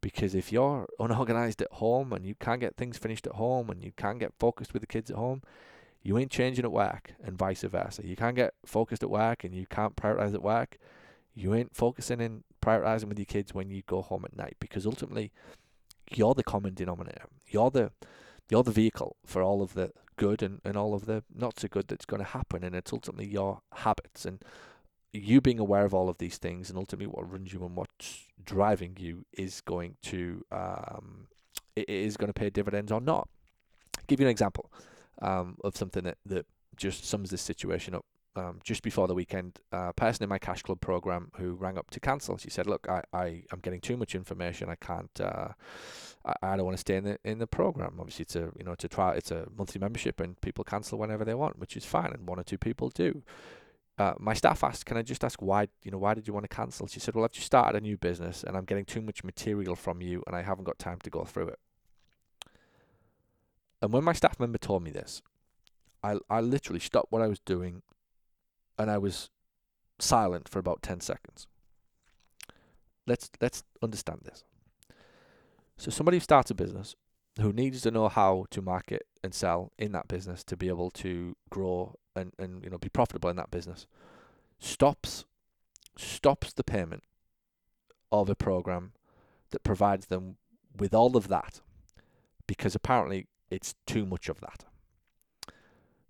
Because if you're unorganized at home and you can't get things finished at home and you can't get focused with the kids at home, you ain't changing at work and vice versa. You can't get focused at work and you can't prioritize at work. You ain't focusing and prioritizing with your kids when you go home at night because ultimately you're the common denominator. You're the you're the vehicle for all of the good and, and all of the not so good that's going to happen and it's ultimately your habits and you being aware of all of these things and ultimately what runs you and what's driving you is going to um, it is going to pay dividends or not. I'll give you an example um, of something that, that just sums this situation up um, just before the weekend, a person in my Cash Club program who rang up to cancel. She said, "Look, I, I am getting too much information. I can't. Uh, I, I don't want to stay in the in the program. Obviously, it's a you know a try. It's a monthly membership, and people cancel whenever they want, which is fine. And one or two people do. Uh, my staff asked, "Can I just ask why? You know, why did you want to cancel?" She said, "Well, I've just started a new business, and I'm getting too much material from you, and I haven't got time to go through it." And when my staff member told me this, I I literally stopped what I was doing and I was silent for about 10 seconds. Let's let's understand this. So somebody who starts a business who needs to know how to market and sell in that business to be able to grow and, and you know be profitable in that business stops stops the payment of a program that provides them with all of that because apparently it's too much of that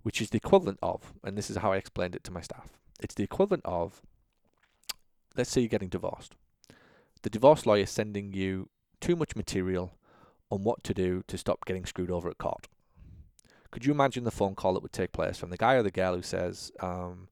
which is the equivalent of, and this is how I explained it to my staff, it's the equivalent of, let's say you're getting divorced. The divorce lawyer is sending you too much material on what to do to stop getting screwed over at court. Could you imagine the phone call that would take place from the guy or the girl who says, um,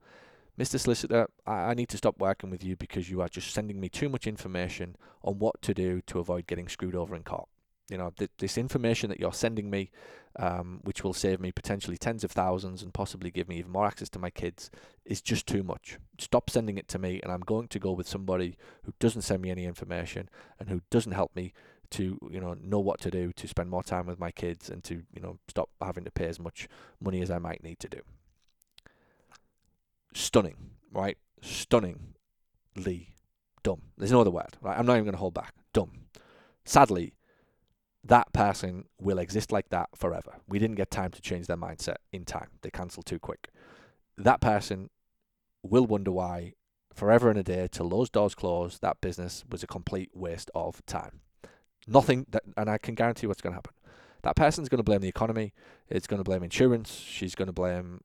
Mr. Solicitor, I, I need to stop working with you because you are just sending me too much information on what to do to avoid getting screwed over in court you know, th- this information that you're sending me, um, which will save me potentially tens of thousands and possibly give me even more access to my kids, is just too much. Stop sending it to me, and I'm going to go with somebody who doesn't send me any information and who doesn't help me to, you know, know what to do to spend more time with my kids and to, you know, stop having to pay as much money as I might need to do. stunning, right? Stunningly dumb. There's no other word. Right? I'm not even going to hold back. Dumb. Sadly, that person will exist like that forever. We didn't get time to change their mindset in time. They cancelled too quick. That person will wonder why, forever and a day, till those doors close, that business was a complete waste of time. Nothing that, and I can guarantee what's going to happen. That person's going to blame the economy. It's going to blame insurance. She's going to blame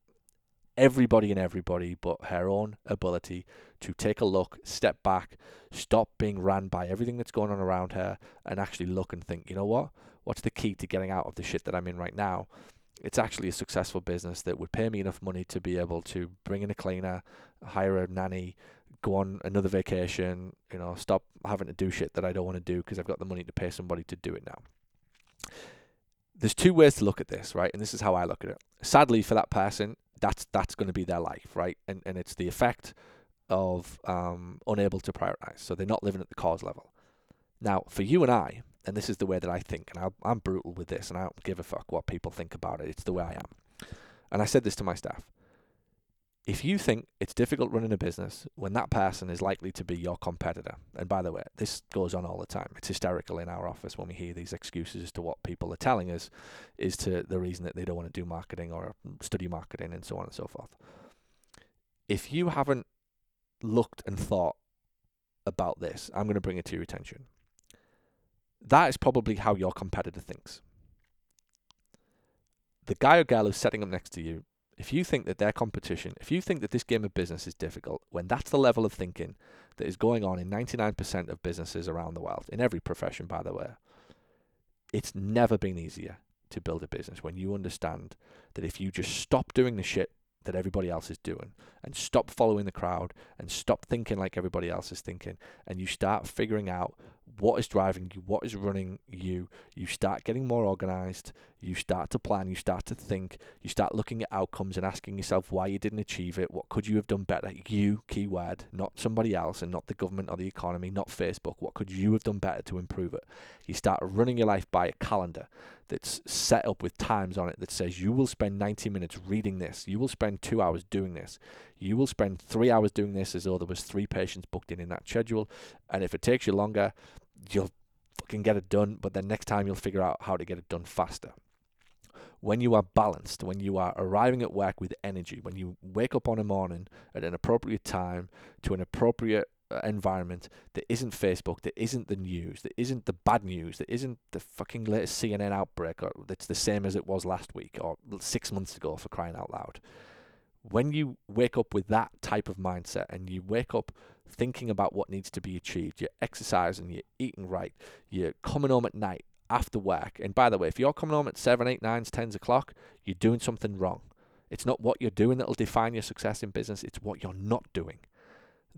everybody and everybody but her own ability to take a look, step back, stop being ran by everything that's going on around her, and actually look and think, you know what? What's the key to getting out of the shit that I'm in right now? It's actually a successful business that would pay me enough money to be able to bring in a cleaner, hire a nanny, go on another vacation, you know, stop having to do shit that I don't want to do because I've got the money to pay somebody to do it now. There's two ways to look at this, right? And this is how I look at it. Sadly, for that person, that's that's going to be their life, right? And and it's the effect of um, unable to prioritize. So they're not living at the cause level. Now, for you and I, and this is the way that I think, and i am brutal with this, and I don't give a fuck what people think about it. It's the way I am. And I said this to my staff. If you think it's difficult running a business when that person is likely to be your competitor, and by the way, this goes on all the time. It's hysterical in our office when we hear these excuses as to what people are telling us is to the reason that they don't want to do marketing or study marketing and so on and so forth. If you haven't looked and thought about this, I'm going to bring it to your attention. That is probably how your competitor thinks. The guy or gal who's sitting up next to you, if you think that their competition, if you think that this game of business is difficult, when that's the level of thinking that is going on in 99% of businesses around the world, in every profession, by the way, it's never been easier to build a business when you understand that if you just stop doing the shit that everybody else is doing and stop following the crowd and stop thinking like everybody else is thinking and you start figuring out what is driving you, what is running you. You start getting more organized. You start to plan. You start to think. You start looking at outcomes and asking yourself why you didn't achieve it. What could you have done better? You, keyword, not somebody else and not the government or the economy, not Facebook. What could you have done better to improve it? You start running your life by a calendar that's set up with times on it that says you will spend 90 minutes reading this. You will spend two hours doing this. You will spend three hours doing this as though there was three patients booked in in that schedule. And if it takes you longer, you'll fucking get it done, but then next time you'll figure out how to get it done faster. When you are balanced, when you are arriving at work with energy, when you wake up on a morning at an appropriate time to an appropriate uh, environment that isn't Facebook, that isn't the news, that isn't the bad news, that isn't the fucking latest CNN outbreak, or that's the same as it was last week or six months ago for crying out loud. When you wake up with that type of mindset and you wake up thinking about what needs to be achieved. You're exercising, you're eating right, you're coming home at night after work. And by the way, if you're coming home at 7, 8, 9, 10 o'clock, you're doing something wrong. It's not what you're doing that will define your success in business, it's what you're not doing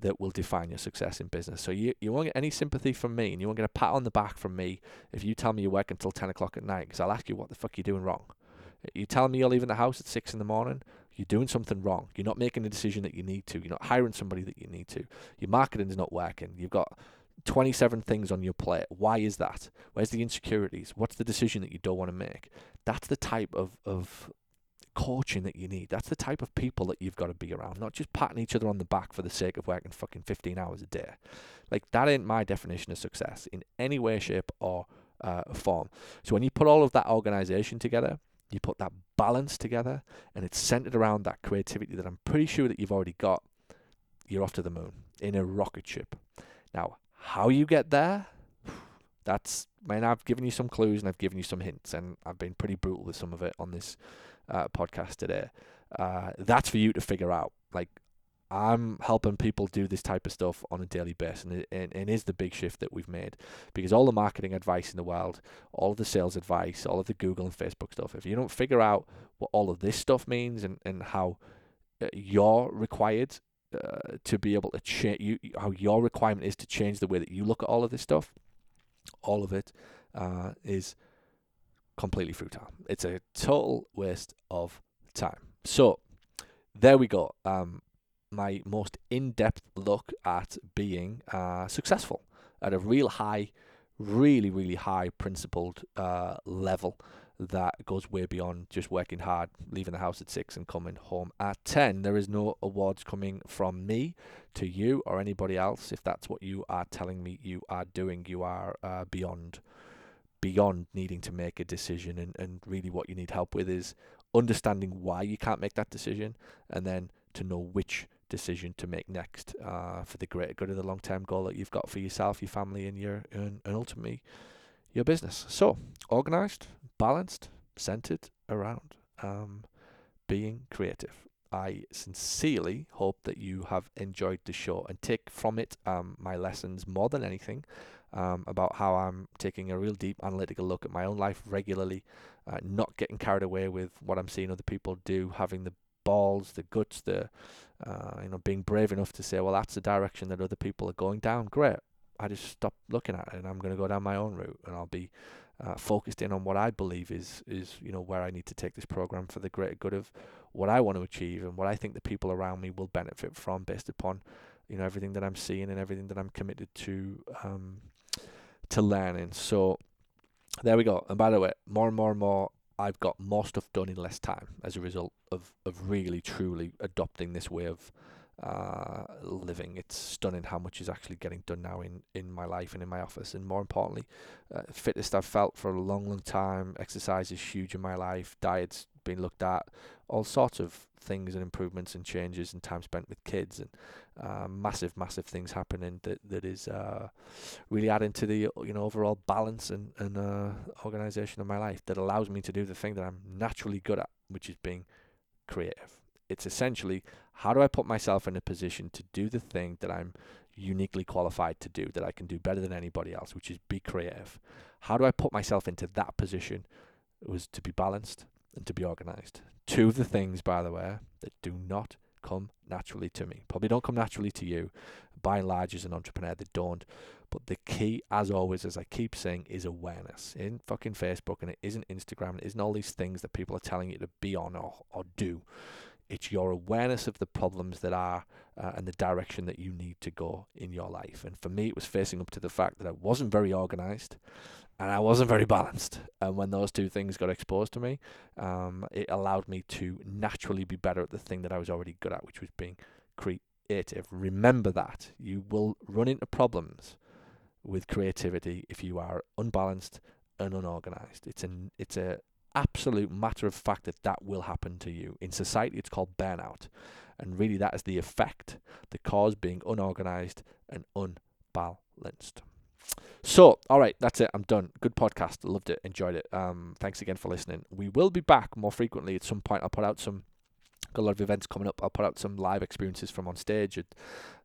that will define your success in business. So you, you won't get any sympathy from me and you won't get a pat on the back from me if you tell me you work until 10 o'clock at night because I'll ask you what the fuck you're doing wrong. You tell me you're leaving the house at 6 in the morning you're doing something wrong. You're not making the decision that you need to. You're not hiring somebody that you need to. Your marketing is not working. You've got 27 things on your plate. Why is that? Where's the insecurities? What's the decision that you don't want to make? That's the type of, of coaching that you need. That's the type of people that you've got to be around, not just patting each other on the back for the sake of working fucking 15 hours a day. Like, that ain't my definition of success in any way, shape, or uh, form. So, when you put all of that organization together, you put that balance together and it's centered around that creativity that I'm pretty sure that you've already got, you're off to the moon in a rocket ship. Now, how you get there, that's, man, I've given you some clues and I've given you some hints and I've been pretty brutal with some of it on this uh, podcast today. Uh, that's for you to figure out. Like, I'm helping people do this type of stuff on a daily basis, and it, and, and is the big shift that we've made. Because all the marketing advice in the world, all of the sales advice, all of the Google and Facebook stuff, if you don't figure out what all of this stuff means and, and how uh, you're required uh, to be able to change, you, how your requirement is to change the way that you look at all of this stuff, all of it uh, is completely futile. It's a total waste of time. So there we go. Um, my most in-depth look at being uh, successful at a real high, really, really high principled uh, level that goes way beyond just working hard, leaving the house at six and coming home at 10. There is no awards coming from me to you or anybody else. If that's what you are telling me you are doing, you are uh, beyond beyond needing to make a decision and, and really what you need help with is understanding why you can't make that decision and then to know which decision to make next uh, for the greater good of the long term goal that you've got for yourself, your family, and your and, and ultimately your business. So organized, balanced, centered around um, being creative. I sincerely hope that you have enjoyed the show and take from it um, my lessons more than anything um, about how I'm taking a real deep analytical look at my own life regularly, uh, not getting carried away with what I'm seeing other people do, having the balls, the guts, the uh, you know being brave enough to say, well, that's the direction that other people are going down. Great. I just stop looking at it and I'm going to go down my own route and I'll be uh, focused in on what I believe is is you know where I need to take this program for the greater good of what I want to achieve and what I think the people around me will benefit from based upon you know everything that I'm seeing and everything that I'm committed to um, to learning. So there we go. And by the way, more and more and more, I've got more stuff done in less time as a result of of really truly adopting this way of uh, living. It's stunning how much is actually getting done now in, in my life and in my office. And more importantly, uh, fittest I've felt for a long, long time. Exercise is huge in my life. Diet's been looked at. All sorts of things and improvements and changes and time spent with kids and uh, massive, massive things happening that that is uh, really adding to the you know overall balance and and uh, organization of my life that allows me to do the thing that I'm naturally good at, which is being creative. It's essentially how do I put myself in a position to do the thing that I'm uniquely qualified to do, that I can do better than anybody else, which is be creative. How do I put myself into that position? It was to be balanced and to be organized. Two of the things, by the way, that do not come naturally to me. Probably don't come naturally to you. By and large, as an entrepreneur, they don't. But the key, as always, as I keep saying, is awareness. In fucking Facebook, and it isn't Instagram, it isn't all these things that people are telling you to be on or, or do. It's your awareness of the problems that are uh, and the direction that you need to go in your life. And for me, it was facing up to the fact that I wasn't very organized and I wasn't very balanced. And when those two things got exposed to me, um, it allowed me to naturally be better at the thing that I was already good at, which was being creative. Remember that you will run into problems with creativity if you are unbalanced and unorganized. It's an it's a absolute matter of fact that that will happen to you. In society, it's called burnout. And really, that is the effect, the cause being unorganized and unbalanced. So, all right, that's it. I'm done. Good podcast. Loved it. Enjoyed it. Um, thanks again for listening. We will be back more frequently at some point. I'll put out some got a lot of events coming up. I'll put out some live experiences from on stage at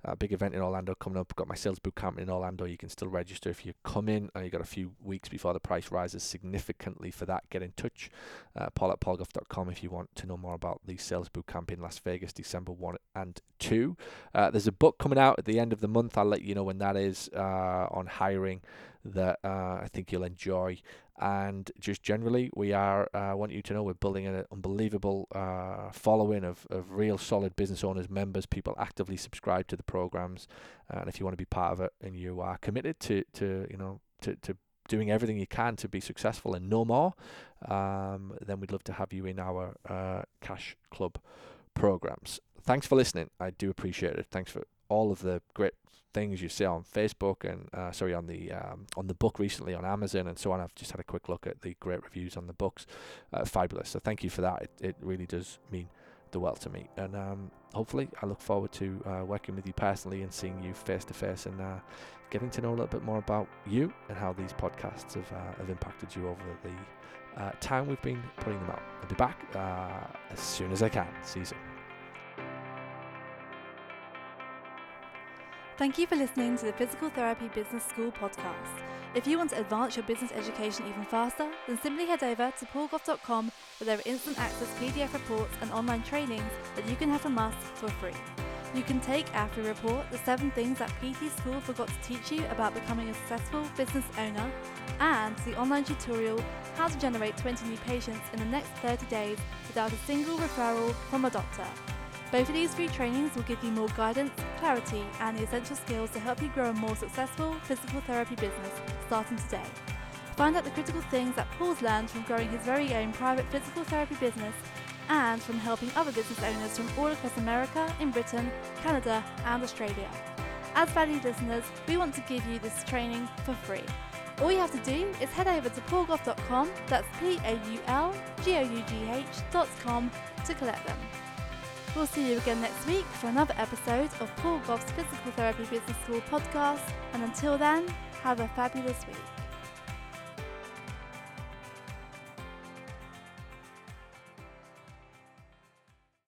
a big event in Orlando coming up. Got my sales boot camp in Orlando. You can still register if you come in. Uh, you got a few weeks before the price rises significantly for that. Get in touch. Uh, Paul at paulgough.com if you want to know more about the sales boot camp in Las Vegas, December 1 and 2. Uh, there's a book coming out at the end of the month. I'll let you know when that is uh, on hiring that uh, I think you'll enjoy and just generally we are uh, I want you to know we're building an unbelievable uh, following of, of real solid business owners members people actively subscribe to the programs. Uh, and if you want to be part of it and you are committed to to you know to, to doing everything you can to be successful and no more um, then we'd love to have you in our uh, cash club programs. Thanks for listening. I do appreciate it. Thanks for all of the great things you see on Facebook and uh, sorry on the um, on the book recently on Amazon and so on. I've just had a quick look at the great reviews on the books. Uh, fabulous. So thank you for that. It, it really does mean the world to me. And um, hopefully, I look forward to uh, working with you personally and seeing you face to face and uh, getting to know a little bit more about you and how these podcasts have uh, have impacted you over the uh, time we've been putting them out. I'll be back as soon as I can. See you soon. Thank you for listening to the Physical Therapy Business School podcast. If you want to advance your business education even faster, then simply head over to paulgough.com where there are instant access PDF reports and online trainings that you can have from us for free. You can take free report, The 7 Things That PT School Forgot to Teach You About Becoming a Successful Business Owner, and the online tutorial, How to Generate 20 New Patients in the Next 30 Days Without a Single Referral from a Doctor. Both of these free trainings will give you more guidance, clarity, and the essential skills to help you grow a more successful physical therapy business starting today. Find out the critical things that Paul's learned from growing his very own private physical therapy business and from helping other business owners from all across America, in Britain, Canada, and Australia. As valued listeners, we want to give you this training for free. All you have to do is head over to paulgough.com, that's P A U L G O U G H.com, to collect them. We'll see you again next week for another episode of Paul Gough's Physical Therapy Business School podcast, and until then, have a fabulous week.